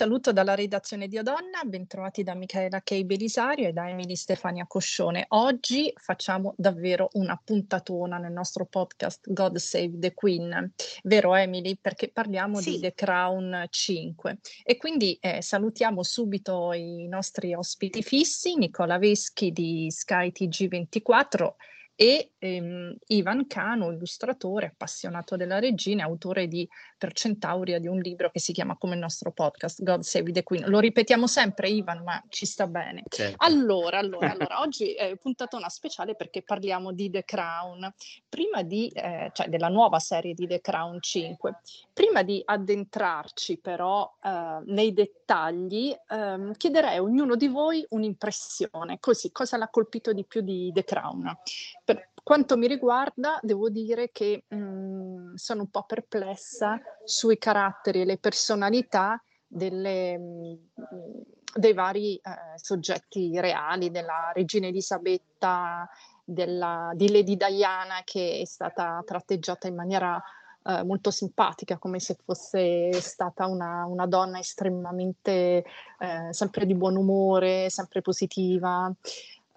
Saluto dalla redazione di Odonna, bentrovati da Michaela Kei Belisario e da Emily Stefania Coscione. Oggi facciamo davvero una puntatona nel nostro podcast God Save the Queen, vero Emily? Perché parliamo sì. di The Crown 5 e quindi eh, salutiamo subito i nostri ospiti fissi, Nicola Veschi di Sky TG24 e ehm, Ivan Cano, illustratore, appassionato della regina, autore di Per Centauria di un libro che si chiama come il nostro podcast, God Save the Queen. Lo ripetiamo sempre Ivan, ma ci sta bene. Certo. Allora, allora, allora, oggi è una speciale perché parliamo di The Crown, prima di, eh, cioè della nuova serie di The Crown 5. Prima di addentrarci però eh, nei dettagli, eh, chiederei a ognuno di voi un'impressione, così, cosa l'ha colpito di più di The Crown? Quanto mi riguarda, devo dire che mh, mhmm, sono un po' perplessa sui caratteri e le personalità delle, mh, mhmm, dei vari eh, soggetti reali, della regina Elisabetta, della, di Lady Diana che è stata tratteggiata in maniera eh, molto simpatica, come se fosse stata una, una donna estremamente eh, sempre di buon umore, sempre positiva.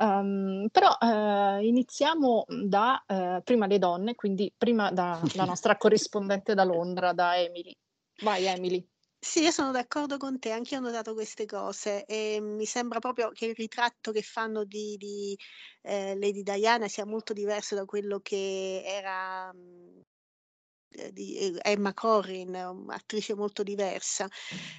Um, però uh, iniziamo da uh, prima le donne, quindi prima dalla nostra corrispondente da Londra, da Emily. Vai Emily. Sì, io sono d'accordo con te, anche io ho notato queste cose e mi sembra proprio che il ritratto che fanno di, di eh, Lady Diana sia molto diverso da quello che era eh, di eh, Emma Corrin, un'attrice molto diversa.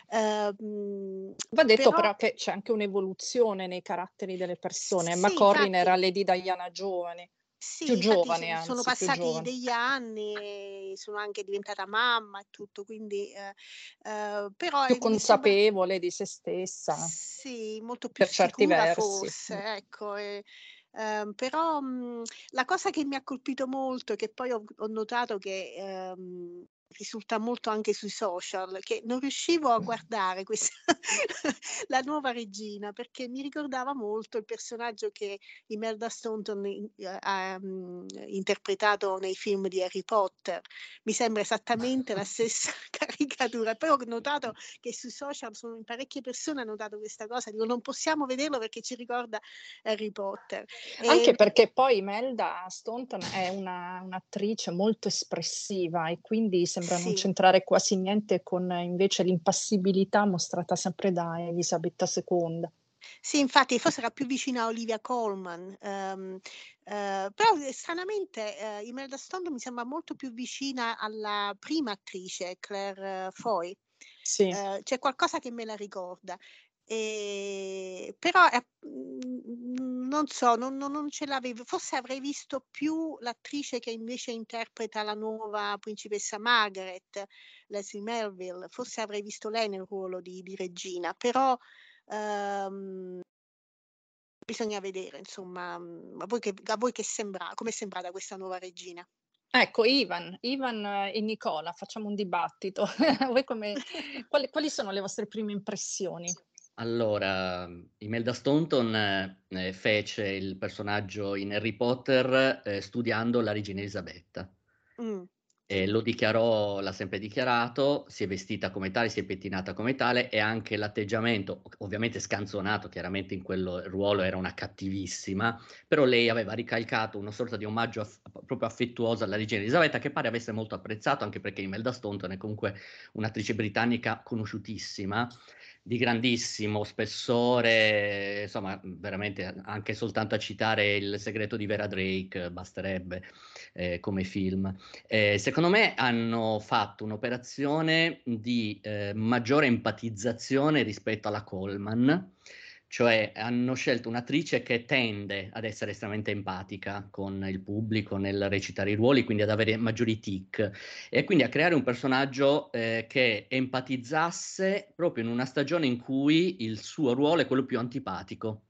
Uh, Va detto però, però, che c'è anche un'evoluzione nei caratteri delle persone. Emma sì, Corrin infatti, era Lady Diana giovane. Sì, più giovane, anzi, sono passati degli anni, sono anche diventata mamma e tutto, quindi eh, eh, però più consapevole sembra, di se stessa. Sì, molto più per certi versi. forse, ecco. E, Ehm, però, mhmm, la cosa che mi ha colpito molto e che poi ho ho notato che, ehm risulta molto anche sui social, che non riuscivo a guardare questa la nuova regina, perché mi ricordava molto il personaggio che Imelda Staunton in eh, ha, mhmm, interpretato nei film di Harry Potter. Mi sembra esattamente la stessa caricatura. Poi ho notato che sui social sono parecchie persone hanno notato questa cosa, dico non possiamo vederlo perché ci ricorda Harry Potter. Anche ehm perché poi Imelda Staunton è una un'attrice molto espressiva e quindi sembra sembra sì. non c'entrare quasi niente con invece l'impassibilità mostrata sempre da Elisabetta II. Sì, infatti forse era più vicina a Olivia Colman, um, uh, però eh, stranamente uh, Imelda Stone mi sembra molto più vicina alla prima attrice, Claire uh, Foy. Sì. C'è qualcosa che me la ricorda. E, però è, mhmm, non so, non, non, non, ce l'avevo, forse avrei visto più l'attrice che invece interpreta la nuova principessa Margaret, Leslie Melville, forse avrei visto lei nel ruolo di, di regina, però um, bisogna vedere, insomma, mhmm, a voi che, a voi che sembra, come è sembrata questa nuova regina? Ecco, Ivan, Ivan e Nicola, facciamo un dibattito. come, quali, quali sono le vostre prime impressioni? Allora, Imelda Staunton eh, fece il personaggio in Harry Potter eh, studiando la regina Elisabetta. Mm. E lo dichiarò, l'ha sempre dichiarato, si è vestita come tale, si è pettinata come tale e anche l'atteggiamento, ovviamente scanzonato, chiaramente in quel ruolo era una cattivissima, però lei aveva ricalcato una sorta di omaggio aff- proprio affettuoso alla regina Elisabetta che pare avesse molto apprezzato, anche perché Imelda Staunton è comunque un'attrice britannica conosciutissima di grandissimo spessore, insomma, veramente anche soltanto a citare Il segreto di Vera Drake basterebbe eh, come film. Eh, secondo me hanno fatto un'operazione di eh, maggiore empatizzazione rispetto alla Coleman cioè hanno scelto un'attrice che tende ad essere estremamente empatica con il pubblico nel recitare i ruoli, quindi ad avere maggiori tic e quindi a creare un personaggio eh, che empatizzasse proprio in una stagione in cui il suo ruolo è quello più antipatico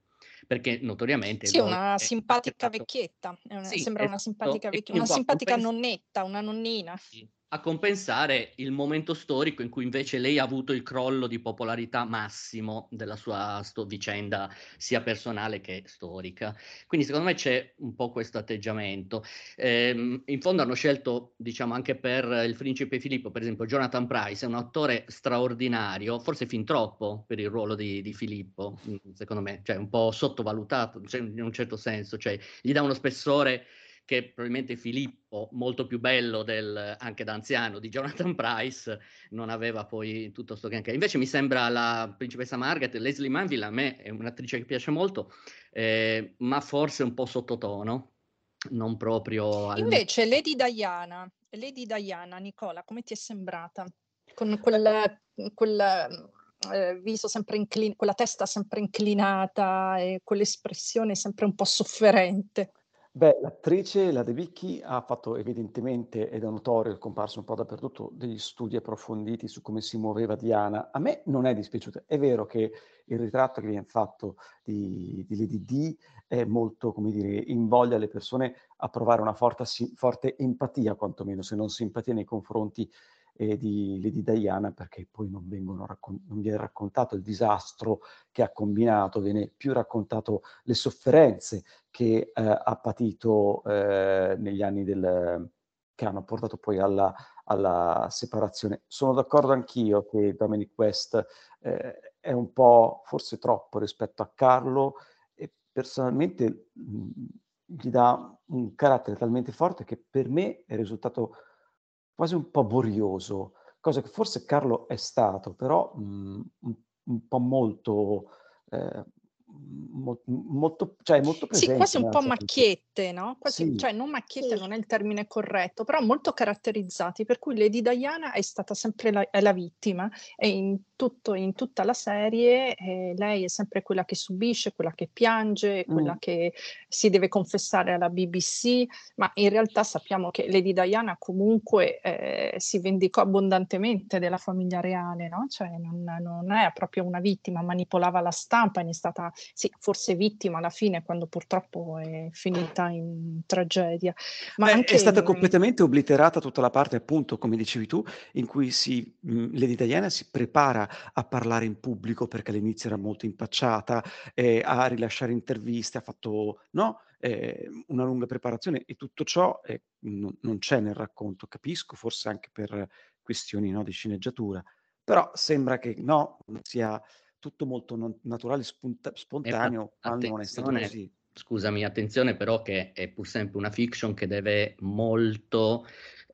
perché notoriamente... Sì, una simpatica vecchietta, una, sì, sembra una simpatica, vecchietta, una simpatica nonnetta, una nonnina. Sì a compensare il momento storico in cui invece lei ha avuto il crollo di popolarità massimo della sua sto- vicenda sia personale che storica. Quindi secondo me c'è un po' questo atteggiamento. Eh, in fondo hanno scelto, diciamo, anche per il principe Filippo, per esempio, Jonathan Price è un attore straordinario, forse fin troppo per il ruolo di, di Filippo, mm, secondo me, cioè un po' sottovalutato cioè, in un certo senso, cioè gli dà uno spessore che probabilmente Filippo, molto più bello del, anche da anziano di Jonathan Price, non aveva poi tutto sto che Invece mi sembra la principessa Margaret, Leslie Manville, a me è un'attrice che piace molto, eh, ma forse un po' sottotono, non proprio... Al... Invece Lady Diana, Lady Diana, Nicola, come ti è sembrata? Con quel, quel eh, viso sempre inclinato, quella testa sempre inclinata e quell'espressione sempre un po' sofferente. Beh, l'attrice, la De Vicky, ha fatto evidentemente, ed è notorio, è comparso un po' dappertutto, degli studi approfonditi su come si muoveva Diana. A me non è dispiaciuto. È vero che il ritratto che viene fatto di, di Lady D è molto, come dire, invoglia le persone a provare una forte, forte empatia, quantomeno, se non simpatia nei confronti eh, di Lady Diana, perché poi non, raccon- non, viene raccontato il disastro che ha combinato, viene più raccontato le sofferenze che eh, ha patito eh, negli anni del, che hanno portato poi alla, alla, separazione. Sono d'accordo anch'io che Dominic West eh, è un po' forse troppo rispetto a Carlo e personalmente mh, gli dà un carattere talmente forte che per me è risultato quasi un po' borioso, cosa che forse Carlo è stato, però mh, un, un, po' molto eh, molto, cioè molto presente. Sì, quasi un po' macchiette, no? Quasi, sì. Cioè non macchiette sì. non è il termine corretto, però molto caratterizzati, per cui Lady Diana è stata sempre la, è la vittima e in, tutto, in tutta la serie eh, lei è sempre quella che subisce, quella che piange, quella mm. che si deve confessare alla BBC, ma in realtà sappiamo che Lady Diana comunque eh, si vendicò abbondantemente della famiglia reale, no? Cioè non, non è proprio una vittima, manipolava la stampa, è stata sì, forse vittima alla fine quando purtroppo è finita in tragedia. Ma Beh, anche... È stata completamente obliterata tutta la parte, appunto, come dicevi tu, in cui si, mh, Lady Diana si prepara a parlare in pubblico perché all'inizio era molto impacciata, eh, a rilasciare interviste, ha fatto no? Eh, una lunga preparazione e tutto ciò eh, non, non, c'è nel racconto, capisco, forse anche per questioni no, di sceneggiatura, però sembra che no, sia tutto molto non, naturale, spunta, spontaneo, quando non è stato così. Scusami, attenzione però che è pur sempre una fiction che deve molto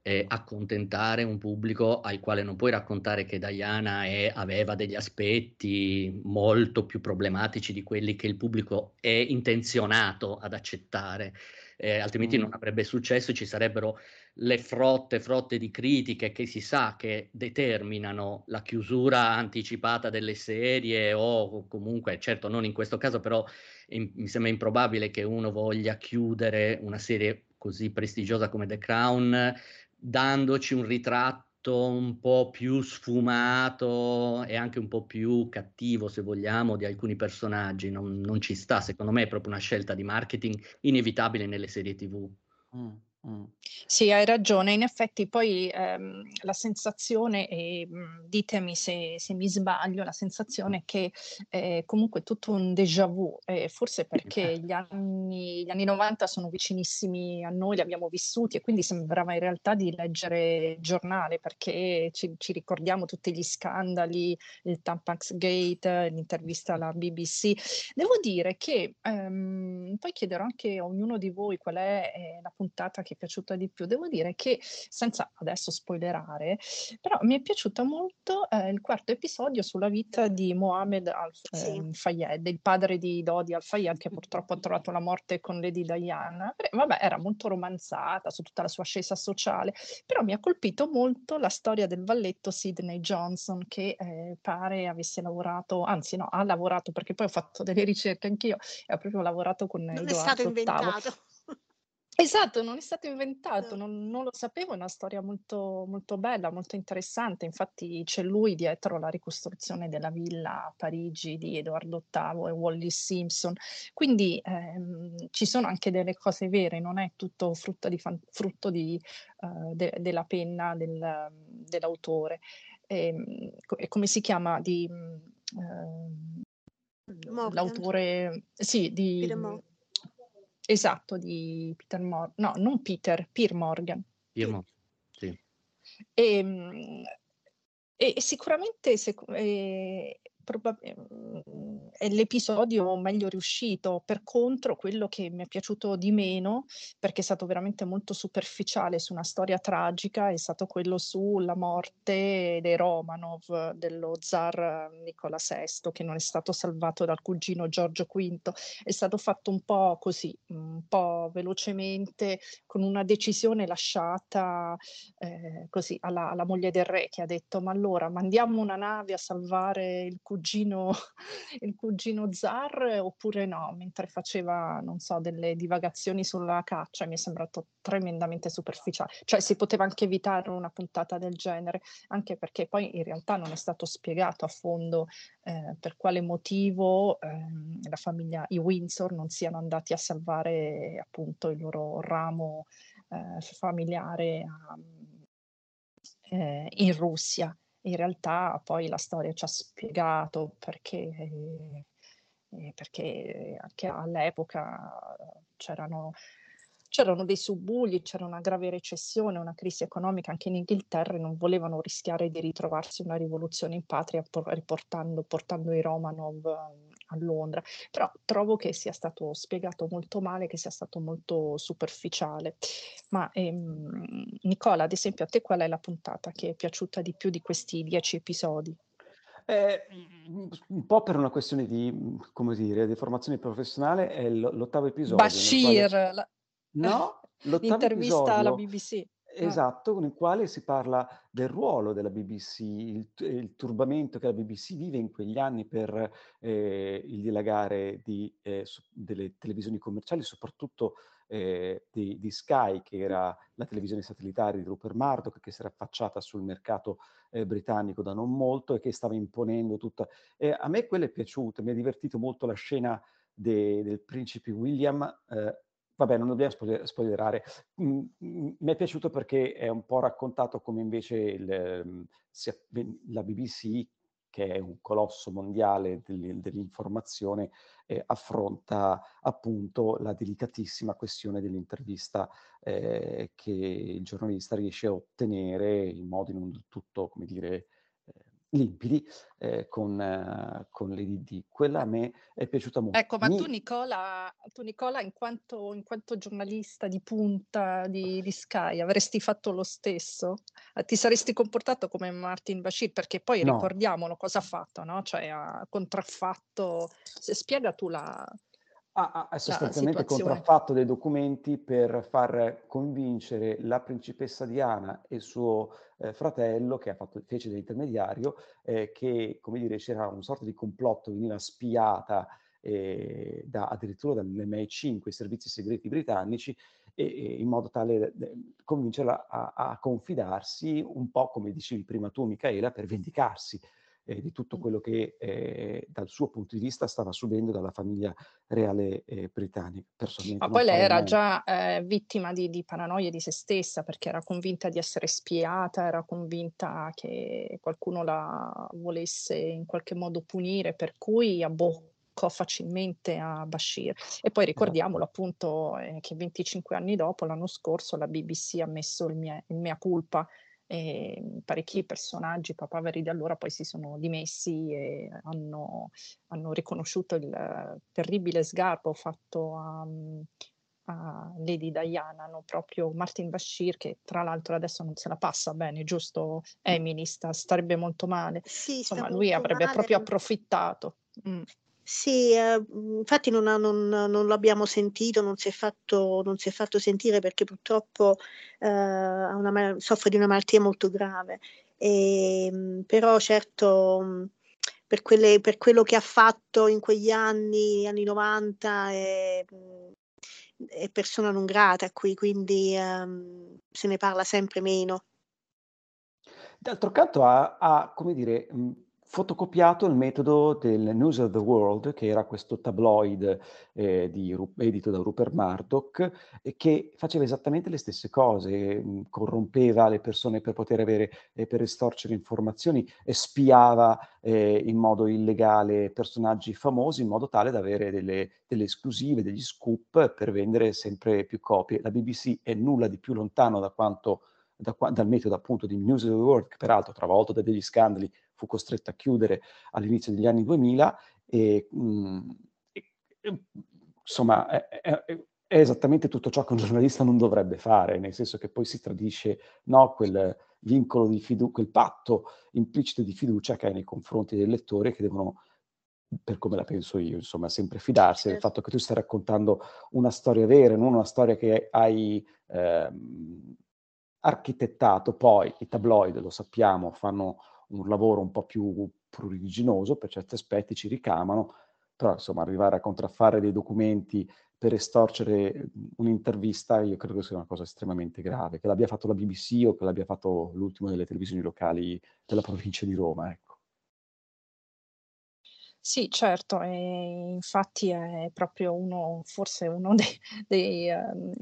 eh, accontentare un pubblico al quale non puoi raccontare che Diana è, aveva degli aspetti molto più problematici di quelli che il pubblico è intenzionato ad accettare, eh, altrimenti mm. non avrebbe successo e ci sarebbero le frotte, frotte di critiche che si sa che determinano la chiusura anticipata delle serie o comunque, certo non in questo caso, però in, mi sembra improbabile che uno voglia chiudere una serie così prestigiosa come The Crown dandoci un ritratto un po' più sfumato e anche un po' più cattivo, se vogliamo, di alcuni personaggi. Non, non ci sta, secondo me è proprio una scelta di marketing inevitabile nelle serie TV. Mm. Mh. Sì, hai ragione. In effetti poi, ehm, la sensazione e, mhmm, ditemi se se mi sbaglio, la sensazione è che è comunque tutto un déjà vu, e forse perché gli anni gli anni '90 sono vicinissimi a noi, li abbiamo vissuti e quindi sembrava in realtà di leggere giornale, perché ci ci ricordiamo tutti gli scandali, il Tampax Gate, l'intervista alla BBC. Devo dire che, ehm, poi chiederò anche a ognuno di voi qual è, ehm, la puntata che che è piaciuta di più, devo dire che, senza adesso spoilerare, però mi è piaciuto molto eh, il quarto episodio sulla vita di Mohamed Al-Fayed, eh, il padre di Dodi Al-Fayed, che purtroppo ha trovato la morte con Lady Diana. Vabbè, era molto romanzata su tutta la sua ascesa sociale, però mi ha colpito molto la storia del valletto Sidney Johnson, che eh, pare avesse lavorato, anzi no, ha lavorato perché poi ho fatto delle ricerche anch'io e ha proprio lavorato con non Edoardo è stato inventato. Esatto, non è stato inventato, non, non lo sapevo, è una storia molto, molto bella, molto interessante. Infatti c'è lui dietro la ricostruzione della villa a Parigi di Edoardo VIII e Wally Simpson. Quindi ehm, ci sono anche delle cose vere, non è tutto frutto di, frutto di, uh, de, della penna del, dell'autore. E, ehm, e, come si chiama? Di, uh, l'autore, sì, di... Esatto, di Peter Morgan. No, non Peter, Pier Morgan. Pier Morgan, sì. E, ehm, e, sicuramente se, e, probab- ehm, è l'episodio meglio riuscito. Per contro, quello che mi è piaciuto di meno, perché è stato veramente molto superficiale su una storia tragica, è stato quello sulla morte dei Romanov, dello zar Nicola VI, che non è stato salvato dal cugino Giorgio V. È stato fatto un po' così, un po' velocemente, con una decisione lasciata eh, così alla, alla moglie del re, che ha detto: Ma allora mandiamo una nave a salvare il cugino cugino, il cugino zar oppure no, mentre faceva, non so, delle divagazioni sulla caccia, mi è sembrato tremendamente superficiale. Cioè si poteva anche evitare una puntata del genere, anche perché poi in realtà non è stato spiegato a fondo eh, per quale motivo eh, la famiglia, i Windsor, non siano andati a salvare appunto il loro ramo eh, familiare a, eh, in Russia in realtà poi la storia ci ha spiegato perché, eh, perché anche all'epoca c'erano c'erano dei subbuglii, c'era una grave recessione, una crisi economica. Anche in Inghilterra e non volevano rischiare di ritrovarsi una rivoluzione in patria riportando, portando i Romanov a Londra. Però trovo che sia stato spiegato molto male, che sia stato molto superficiale. Ma ehm, Nicola, ad esempio, a te qual è la puntata che è piaciuta di più di questi dieci episodi? Eh, un po' per una questione di, come dire, di formazione professionale è l'ottavo episodio. Bashir, quale... la... No, l'intervista alla BBC. Ah. Esatto, con il quale si parla del ruolo della BBC, il, il turbamento che la BBC vive in quegli anni per eh, il dilagare di, eh, su, delle televisioni commerciali, soprattutto eh, di, di, Sky, che era la televisione satellitare di Rupert Murdoch, che si era affacciata sul mercato eh, britannico da non molto e che stava imponendo tutta... a me quello è piaciuto, mi ha divertito molto la scena de, del principe William eh, Vabbè, non dobbiamo spoiler- spoilerare. Mm, mm, mi è piaciuto perché è un po' raccontato come invece il, mm, la BBC, che è un colosso mondiale dell'informazione, eh, affronta appunto la delicatissima questione dell'intervista eh, che il giornalista riesce a ottenere in modo non del tutto, come dire, limpidi eh, con, uh, con l'EDD. Quella a me è piaciuta molto. Ecco, ma Mi... tu, Nicola, tu Nicola in, quanto, in quanto giornalista di punta di, di, Sky, avresti fatto lo stesso? Eh, ti saresti comportato come Martin Bashir? Perché poi no. ricordiamolo cosa ha fatto, no? Cioè ha contraffatto... Se spiega tu la, ha, ha sostanzialmente contraffatto dei documenti per far convincere la principessa Diana e suo eh, fratello, che ha fatto, fece da intermediario, eh, che come dire, c'era una sorta di complotto, veniva spiata eh, da, addirittura dall'MI5, i servizi segreti britannici, e, e in modo tale da convincerla a, a confidarsi un po' come dicevi prima tu, Michaela, per vendicarsi eh, di tutto quello che eh, dal suo punto di vista stava subendo dalla famiglia reale eh, britannica. Ma poi lei era mai... già eh, vittima di, di paranoia di se stessa perché era convinta di essere spiata, era convinta che qualcuno la volesse in qualche modo punire, per cui abboccò facilmente a Bashir. E poi esatto. ricordiamolo appunto eh, che 25 anni dopo, l'anno scorso, la BBC ha messo il mia, il mea culpa e parecchi personaggi papaveri di allora poi si sono dimessi e hanno, hanno riconosciuto il terribile sgarbo fatto a, a Lady Diana, no? proprio Martin Bashir che tra l'altro adesso non se la passa bene, giusto Emily, sta, starebbe molto male, sì, insomma lui avrebbe male. proprio approfittato. Mm. Sì, eh, infatti non, ha, non, non, l'abbiamo sentito, non si è fatto, non si è fatto sentire perché purtroppo eh, una, soffre di una malattia molto grave. Ehm, però certo per, quelle, per, quello che ha fatto in quegli anni, anni 90, e, è persona non grata qui, quindi um, se ne parla sempre meno. D'altro canto ha, ha come dire, fotocopiato il metodo del News of the World, che era questo tabloid eh, di, edito da Rupert Murdoch, che faceva esattamente le stesse cose, mh, corrompeva le persone per poter avere, eh, per estorcere informazioni, spiava eh, in modo illegale personaggi famosi in modo tale da avere delle, delle esclusive, degli scoop per vendere sempre più copie. La BBC è nulla di più lontano da quanto da, dal metodo appunto di News of the World, che peraltro travolto da degli scandali fu costretto a chiudere all'inizio degli anni 2000 e, mh, mm, e insomma è, è, è, esattamente tutto ciò che un giornalista non dovrebbe fare, nel senso che poi si tradisce no, quel vincolo di fiducia, quel patto implicito di fiducia che hai nei confronti del lettore che devono per come la penso io, insomma, sempre fidarsi certo. del fatto che tu stai raccontando una storia vera, non una storia che hai eh, architettato. Poi i tabloid, lo sappiamo, fanno un lavoro un po' più pruriginoso, per certi aspetti ci ricamano, però insomma arrivare a contraffare dei documenti per estorcere un'intervista io credo sia una cosa estremamente grave, che l'abbia fatto la BBC o che l'abbia fatto l'ultimo delle televisioni locali della provincia di Roma. Ecco. Sì, certo, e infatti è proprio uno forse uno dei dei ehm,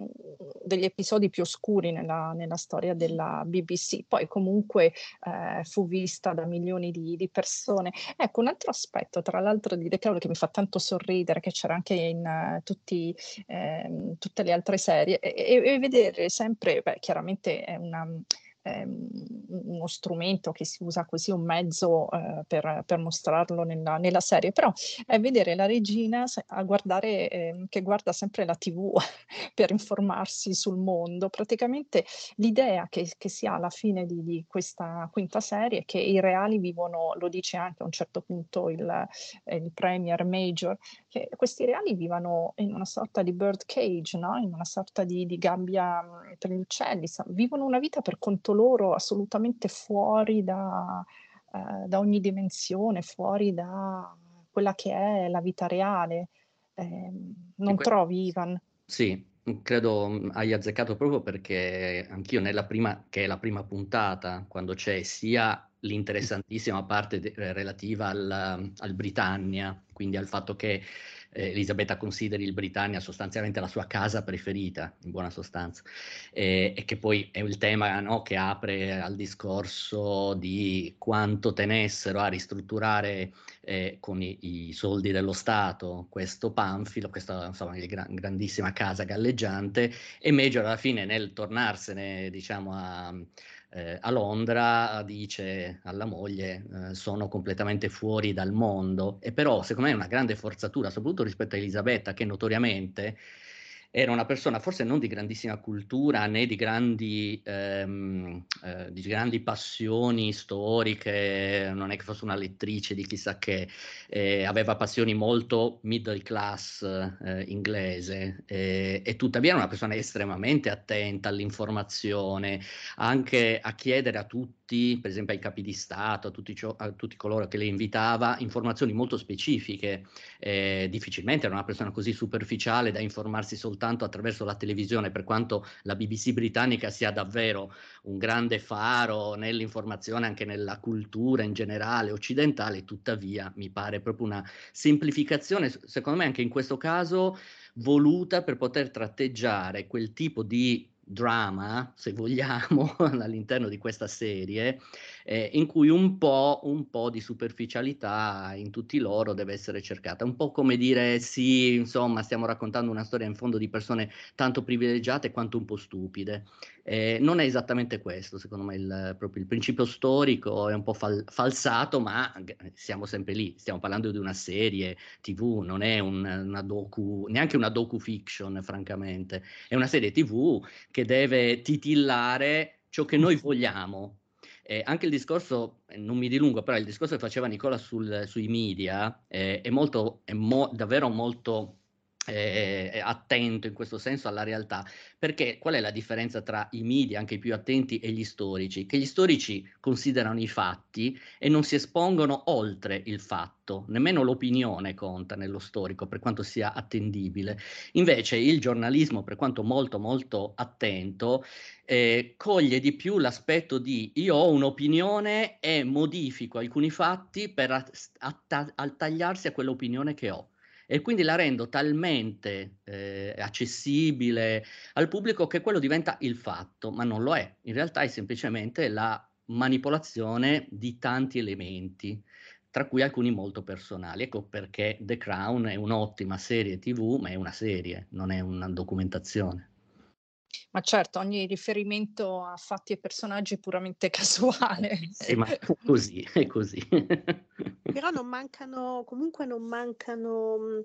degli episodi più oscuri nella nella storia della BBC. Poi comunque, ehm, fu vista da milioni di di persone. Ecco, un altro aspetto, tra l'altro di The Crown che mi fa tanto sorridere, che c'era anche in uh, tutti ehm, tutte le altre serie, e e vedere sempre beh, chiaramente è una uno strumento che si usa così, un mezzo eh, per, per, mostrarlo nella, nella, serie, però è vedere la regina a guardare, eh, che guarda sempre la tv per informarsi sul mondo. Praticamente l'idea che, che si ha alla fine di, di, questa quinta serie è che i reali vivono, lo dice anche a un certo punto il, il premier Major, che questi reali vivono in una sorta di bird cage, no? in una sorta di, di gabbia mm, per gli uccelli, vivono una vita per conto loro assolutamente fuori da, eh, da ogni dimensione, fuori da quella che è la vita reale. Eh, non que- trovi, Ivan? Sì, credo mm, hai azzeccato proprio perché anch'io nella prima, che è la prima puntata, quando c'è sia l'interessantissima parte de- relativa al, al Britannia, quindi al fatto che eh, Elisabetta consideri il Britannia sostanzialmente la sua casa preferita, in buona sostanza, e, e che poi è il tema no, che apre al discorso di quanto tenessero a ristrutturare eh, con i, i, soldi dello Stato questo panfilo, questa insomma, gran, grandissima casa galleggiante, e Major alla fine nel tornarsene diciamo a eh, a Londra dice alla moglie eh, sono completamente fuori dal mondo e però secondo me è una grande forzatura soprattutto rispetto a Elisabetta che notoriamente era una persona forse non di grandissima cultura né di grandi, ehm, eh, di grandi passioni storiche, non è che fosse una lettrice di chissà che, eh, aveva passioni molto middle class eh, inglese eh, e tuttavia era una persona estremamente attenta all'informazione, anche a chiedere a tutti, per esempio ai capi di Stato, a tutti, cio- a tutti coloro che le invitava, informazioni molto specifiche. Eh, difficilmente era una persona così superficiale da informarsi soltanto attraverso la televisione, per quanto la BBC britannica sia davvero un grande faro nell'informazione, anche nella cultura in generale occidentale, tuttavia mi pare proprio una semplificazione, secondo me anche in questo caso voluta per poter tratteggiare quel tipo di drama, se vogliamo, all'interno di questa serie, eh, in cui un po', un po' di superficialità in tutti loro deve essere cercata. Un po' come dire sì, insomma, stiamo raccontando una storia in fondo di persone tanto privilegiate quanto un po' stupide. Eh, non è esattamente questo, secondo me, il, proprio il principio storico è un po' fal- falsato, ma siamo sempre lì, stiamo parlando di una serie TV, non è un, una docu, neanche una docu-fiction, francamente, è una serie TV che deve titillare ciò che noi vogliamo, eh, anche il discorso, non mi dilungo, però il discorso che faceva Nicola sul, sui media eh, è, molto, è mo- davvero molto eh, attento in questo senso alla realtà, perché qual è la differenza tra i media, anche i più attenti, e gli storici? Che gli storici considerano i fatti e non si espongono oltre il fatto, nemmeno l'opinione conta nello storico, per quanto sia attendibile. Invece il giornalismo, per quanto molto molto attento, eh, coglie di più l'aspetto di io ho un'opinione e modifico alcuni fatti per attagliarsi a quell'opinione che ho e quindi la rendo talmente eh, accessibile al pubblico che quello diventa il fatto, ma non lo è. In realtà è semplicemente la manipolazione di tanti elementi, tra cui alcuni molto personali. Ecco perché The Crown è un'ottima serie TV, ma è una serie, non è una documentazione. Ma certo, ogni riferimento a fatti e personaggi è puramente casuale. Sì, ma così, è così. Però non mancano, comunque non mancano,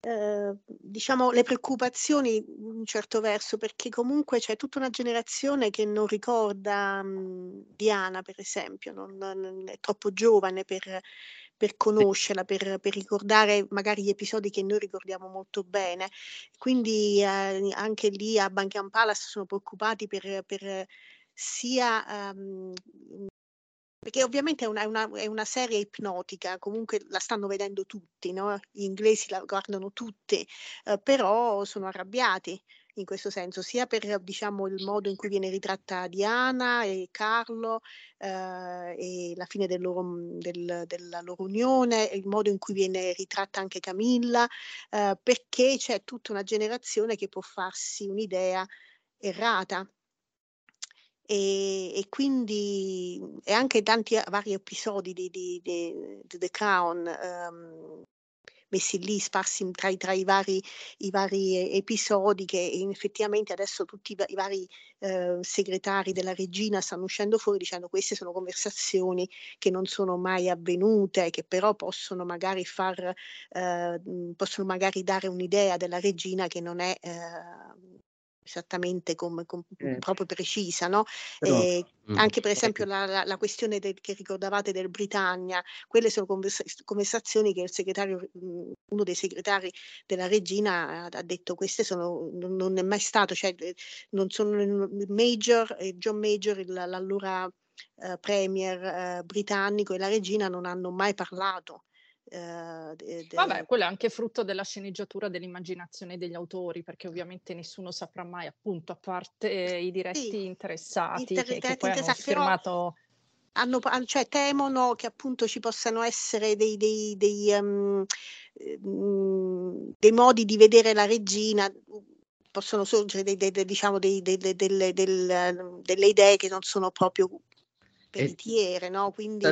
eh, diciamo, le preoccupazioni in un certo verso, perché comunque c'è tutta una generazione che non ricorda mh, Diana, per esempio, non, non è troppo giovane per per conoscerla, per, per, ricordare magari gli episodi che noi ricordiamo molto bene. Quindi eh, anche lì a Buckingham Palace sono preoccupati per, per sia... Um, perché ovviamente è una, una, è una, serie ipnotica, comunque la stanno vedendo tutti, no? gli inglesi la guardano tutti, eh, però sono arrabbiati in questo senso, sia per diciamo, il modo in cui viene ritratta Diana e Carlo eh, e la fine del loro, mhmm, del, della loro unione, il modo in cui viene ritratta anche Camilla, eh, perché c'è tutta una generazione che può farsi un'idea errata. E, e, quindi e anche tanti vari episodi di, di, di, di The Crown um, messi lì sparsi tra, tra i, vari, i, vari, episodi che effettivamente adesso tutti i, vari eh, segretari della regina stanno uscendo fuori dicendo queste sono conversazioni che non sono mai avvenute, che però possono magari far, eh, possono magari dare un'idea della regina che non è eh, esattamente come, com, eh. proprio precisa, no? Però, eh, mh, anche per esempio la, la, la questione del, che ricordavate del Britannia, quelle sono conversa- conversazioni che il segretario, uno dei segretari della regina ha, detto queste sono, non, non, è mai stato, cioè non sono Major, John Major, il, l'allora eh, premier eh, britannico e la regina non hanno mai parlato eh, de, de... Vabbè, quello è anche frutto della sceneggiatura dell'immaginazione degli autori, perché ovviamente nessuno saprà mai, appunto, a parte i diretti sì, interessati, inter- che, che poi hanno firmato... Hanno, cioè, temono che appunto ci possano essere dei, dei, dei, um, dei modi di vedere la regina possono sorgere dei, dei, diciamo dei, delle, delle, delle, idee che non sono proprio veritiere, no? Quindi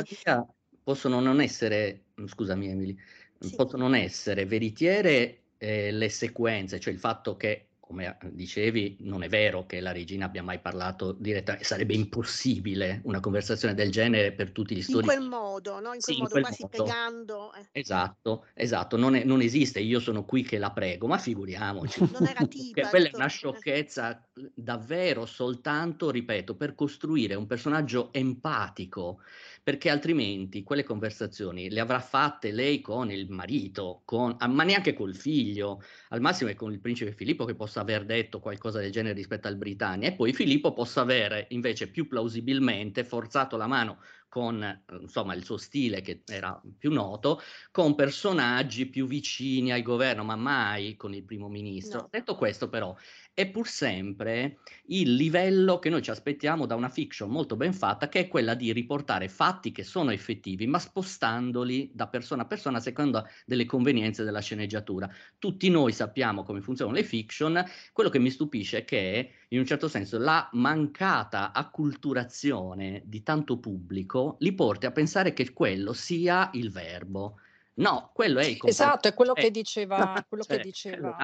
possono non essere, scusami Emily, sì. possono non essere veritiere eh, le sequenze, cioè il fatto che come dicevi, non è vero che la regina abbia mai parlato direttamente, sarebbe impossibile una conversazione del genere per tutti gli storici. In quel modo, no? In quel sì, modo, in quel quasi modo. pregando. Eh. Esatto, esatto, non, è, non, esiste, io sono qui che la prego, ma figuriamoci. Non era tipa. quella è una sciocchezza davvero soltanto, ripeto, per costruire un personaggio empatico, perché altrimenti quelle conversazioni le avrà fatte lei con il marito, con, ah, ma neanche col figlio, al massimo è con il principe Filippo che possa aver detto qualcosa del genere rispetto al Britannia e poi Filippo possa avere invece più plausibilmente forzato la mano con insomma il suo stile che era più noto, con personaggi più vicini al governo, ma mai con il primo ministro. No. Detto questo, però, è pur sempre il livello che noi ci aspettiamo da una fiction molto ben fatta, che è quella di riportare fatti che sono effettivi, ma spostandoli da persona a persona a seconda delle convenienze della sceneggiatura. Tutti noi sappiamo come funzionano le fiction, quello che mi stupisce è che in un certo senso la mancata acculturazione di tanto pubblico li porti a pensare che quello sia il verbo. No, quello è il Esatto, è quello che diceva, quello cioè, che diceva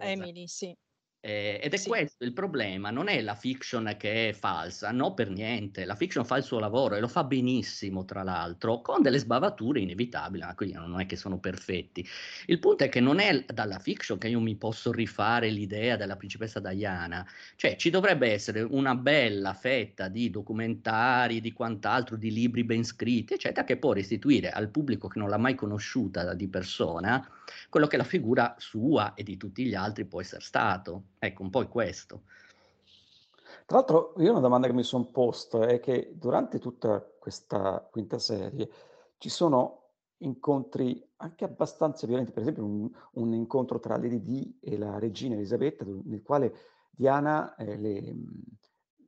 Emily, sì. Eh, ed è sì. questo il problema, non è la fiction che è falsa, no per niente, la fiction fa il suo lavoro e lo fa benissimo tra l'altro, con delle sbavature inevitabili, ma quindi non è che sono perfetti. Il punto è che non è dalla fiction che io mi posso rifare l'idea della principessa Diana, cioè ci dovrebbe essere una bella fetta di documentari, di quant'altro, di libri ben scritti, eccetera, che può restituire al pubblico che non l'ha mai conosciuta di persona quello che la figura sua e di tutti gli altri può essere stato. Ecco, un po' è questo. Tra l'altro, io una domanda che mi sono posto è che durante tutta questa quinta serie ci sono incontri anche abbastanza violenti, per esempio un, un incontro tra Lady Di e la regina Elisabetta, nel quale Diana eh, le,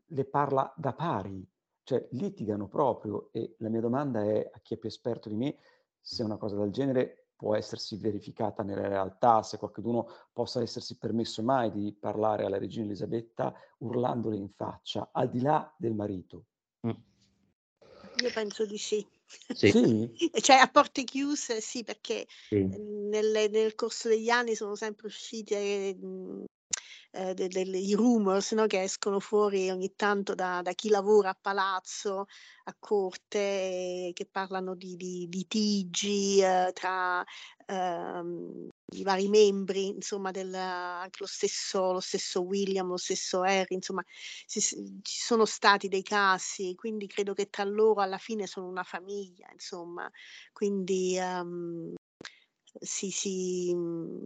le parla da pari, cioè litigano proprio e la mia domanda è a chi è più esperto di me se una cosa del genere può essersi verificata nella realtà, se qualcuno possa essersi permesso mai di parlare alla regina Elisabetta urlandole in faccia, al di là del marito. Mm. Io penso di sì. Sì. sì. Cioè a porte chiuse sì, perché sì. Nel, nel, corso degli anni sono sempre uscite eh, eh, dei rumors no, che escono fuori ogni tanto da, da, chi lavora a palazzo, a corte, che parlano di, di litigi eh, tra ehm, i vari membri, insomma, del, anche lo stesso, lo stesso William, lo stesso Harry, insomma, si, ci sono stati dei casi, quindi credo che tra loro alla fine sono una famiglia, insomma, quindi um, si, si,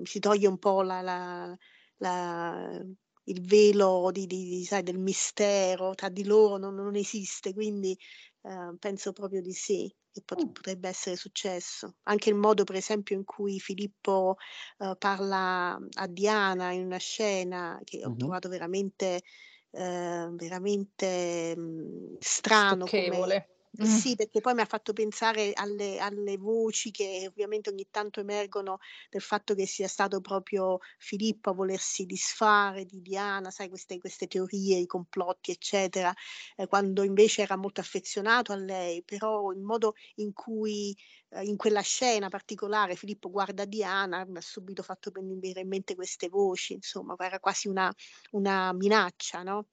si, toglie un po' la, la la, il velo di, di, sai, del mistero tra di loro non, non esiste, quindi eh, penso proprio di sì, che pot- mm. potrebbe essere successo. Anche il modo, per esempio, in cui Filippo eh, parla a Diana in una scena che ho mm-hmm. trovato veramente, eh, veramente mh, mm, strano. Come, eh sì, perché poi mi ha fatto pensare alle, alle voci che ovviamente ogni tanto emergono del fatto che sia stato proprio Filippo a volersi disfare di Diana, sai, queste, queste teorie, i complotti, eccetera, eh, quando invece era molto affezionato a lei, però il modo in cui eh, in quella scena particolare Filippo guarda Diana mi ha subito fatto venire in mente queste voci, insomma, era quasi una, una minaccia, no?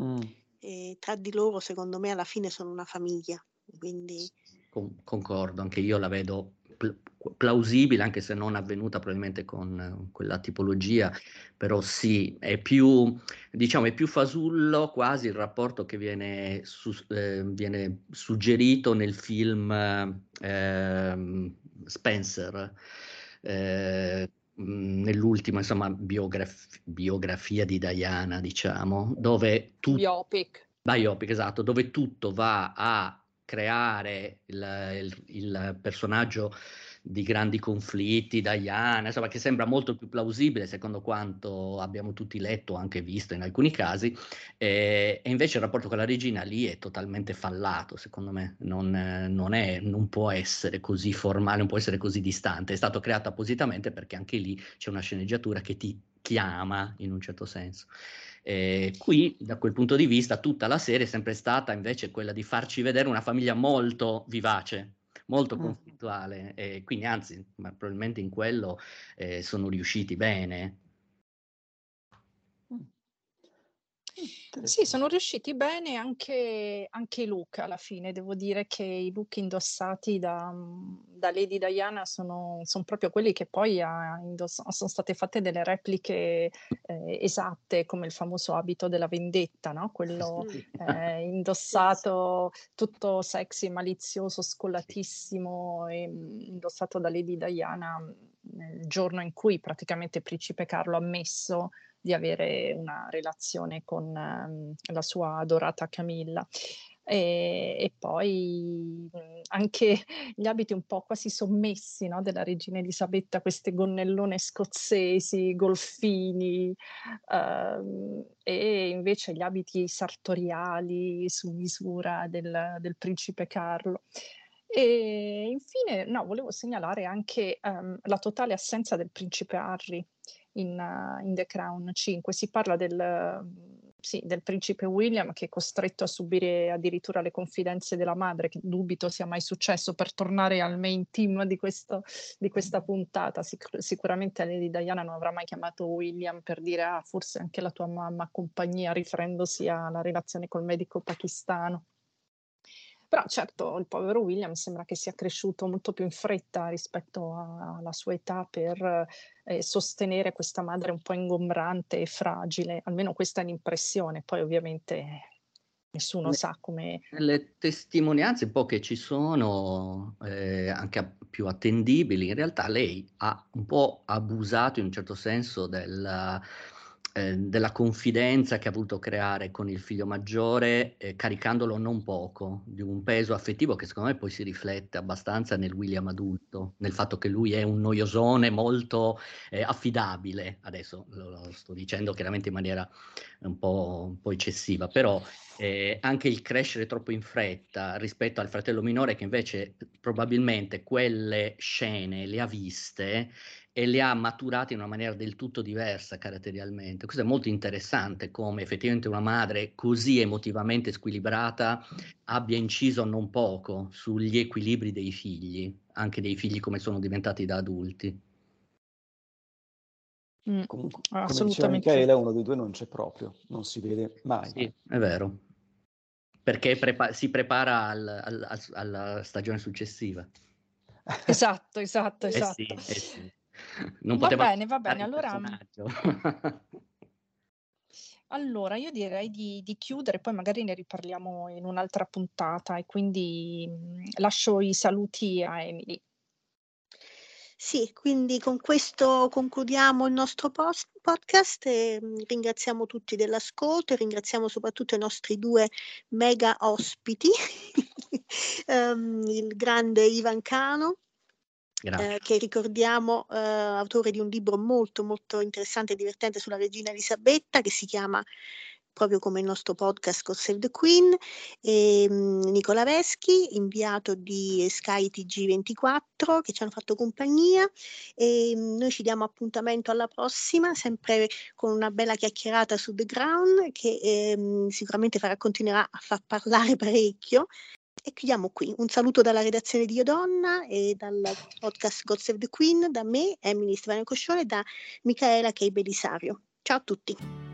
Mm e tra di loro secondo me alla fine sono una famiglia. Quindi... Con, concordo, anche io la vedo pl- plausibile, anche se non avvenuta probabilmente con uh, quella tipologia, però sì, è più, diciamo, è più fasullo quasi il rapporto che viene, su, eh, viene suggerito nel film eh, Spencer. Eh, nell'ultima insomma biograf- biografia di Diana diciamo dove tutto biopic. Biopic esatto dove tutto va a creare il, il, il personaggio di grandi conflitti, Diana, insomma, che sembra molto più plausibile secondo quanto abbiamo tutti letto anche visto in alcuni casi, eh, e invece il rapporto con la regina lì è totalmente fallato, secondo me, non, eh, non, è, non può essere così formale, non può essere così distante, è stato creato appositamente perché anche lì c'è una sceneggiatura che ti chiama in un certo senso. Eh, qui, da quel punto di vista, tutta la serie è sempre stata invece quella di farci vedere una famiglia molto vivace, molto conflittuale e quindi anzi, ma probabilmente in quello eh, sono riusciti bene. Sì, sono riusciti bene anche, anche i look alla fine. Devo dire che i look indossati da, da Lady Diana sono, sono proprio quelli che poi indoss- sono state fatte delle repliche eh, esatte, come il famoso abito della vendetta, no? quello eh, indossato tutto sexy, malizioso, scollatissimo, e, indossato da Lady Diana nel giorno in cui praticamente Principe Carlo ha messo di avere una relazione con um, la sua adorata Camilla. E, e, poi mhmm, anche gli abiti un po' quasi sommessi no, della regina Elisabetta, queste gonnellone scozzesi, golfini, uh, e invece gli abiti sartoriali su misura del, del principe Carlo. E infine, no, volevo segnalare anche um, la totale assenza del principe Harry in, uh, in The Crown 5. Si parla del, sì, del principe William che è costretto a subire addirittura le confidenze della madre, che dubito sia mai successo per tornare al main team di, questo, di questa puntata. Sic- sicuramente Lady Diana non avrà mai chiamato William per dire ah, forse anche la tua mamma compagnia, riferendosi alla relazione col medico pakistano. Però certo il povero William sembra che sia cresciuto molto più in fretta rispetto alla sua età per eh, sostenere questa madre un po' ingombrante e fragile, almeno questa è l'impressione. Poi ovviamente nessuno le, sa come... Le testimonianze un po' che ci sono, eh, anche più attendibili, in realtà lei ha un po' abusato in un certo senso del eh, della confidenza che ha voluto creare con il figlio maggiore, eh, caricandolo non poco di un peso affettivo che secondo me poi si riflette abbastanza nel William adulto, nel fatto che lui è un noiosone molto eh, affidabile. Adesso lo, lo, sto dicendo chiaramente in maniera un po', un po eccessiva, però eh, anche il crescere troppo in fretta rispetto al fratello minore che invece probabilmente quelle scene le ha viste e le ha maturate in una maniera del tutto diversa caratterialmente. Questo è molto interessante come effettivamente una madre così emotivamente squilibrata abbia inciso non poco sugli equilibri dei figli, anche dei figli come sono diventati da adulti. Mm, Comunque, come diceva Michele, uno dei due non c'è proprio, non si vede mai. Sì, è vero, perché prepa- si prepara al, al, alla stagione successiva. Esatto, esatto, esatto. Eh sì, eh sì. Non va bene, va bene. Allora, allora, io direi di, di, chiudere, poi magari ne riparliamo in un'altra puntata e quindi mh, lascio i saluti a Emily. Sì, quindi con questo concludiamo il nostro post- podcast e ringraziamo tutti dell'ascolto e ringraziamo soprattutto i nostri due mega ospiti, um, il grande Ivan Cano eh, che ricordiamo eh, autore di un libro molto molto interessante e divertente sulla regina Elisabetta che si chiama proprio come il nostro podcast con Save the Queen, e, um, Nicola Veschi, inviato di Sky TG24, che ci hanno fatto compagnia. E um, noi ci diamo appuntamento alla prossima, sempre con una bella chiacchierata su The Ground che um, sicuramente farà, continuerà a far parlare parecchio e chiudiamo qui. Un saluto dalla redazione di Io Donna e dal podcast God Save the Queen, da me, Emily Stefano Coscione da Michaela Kei Belisario. Ciao a tutti.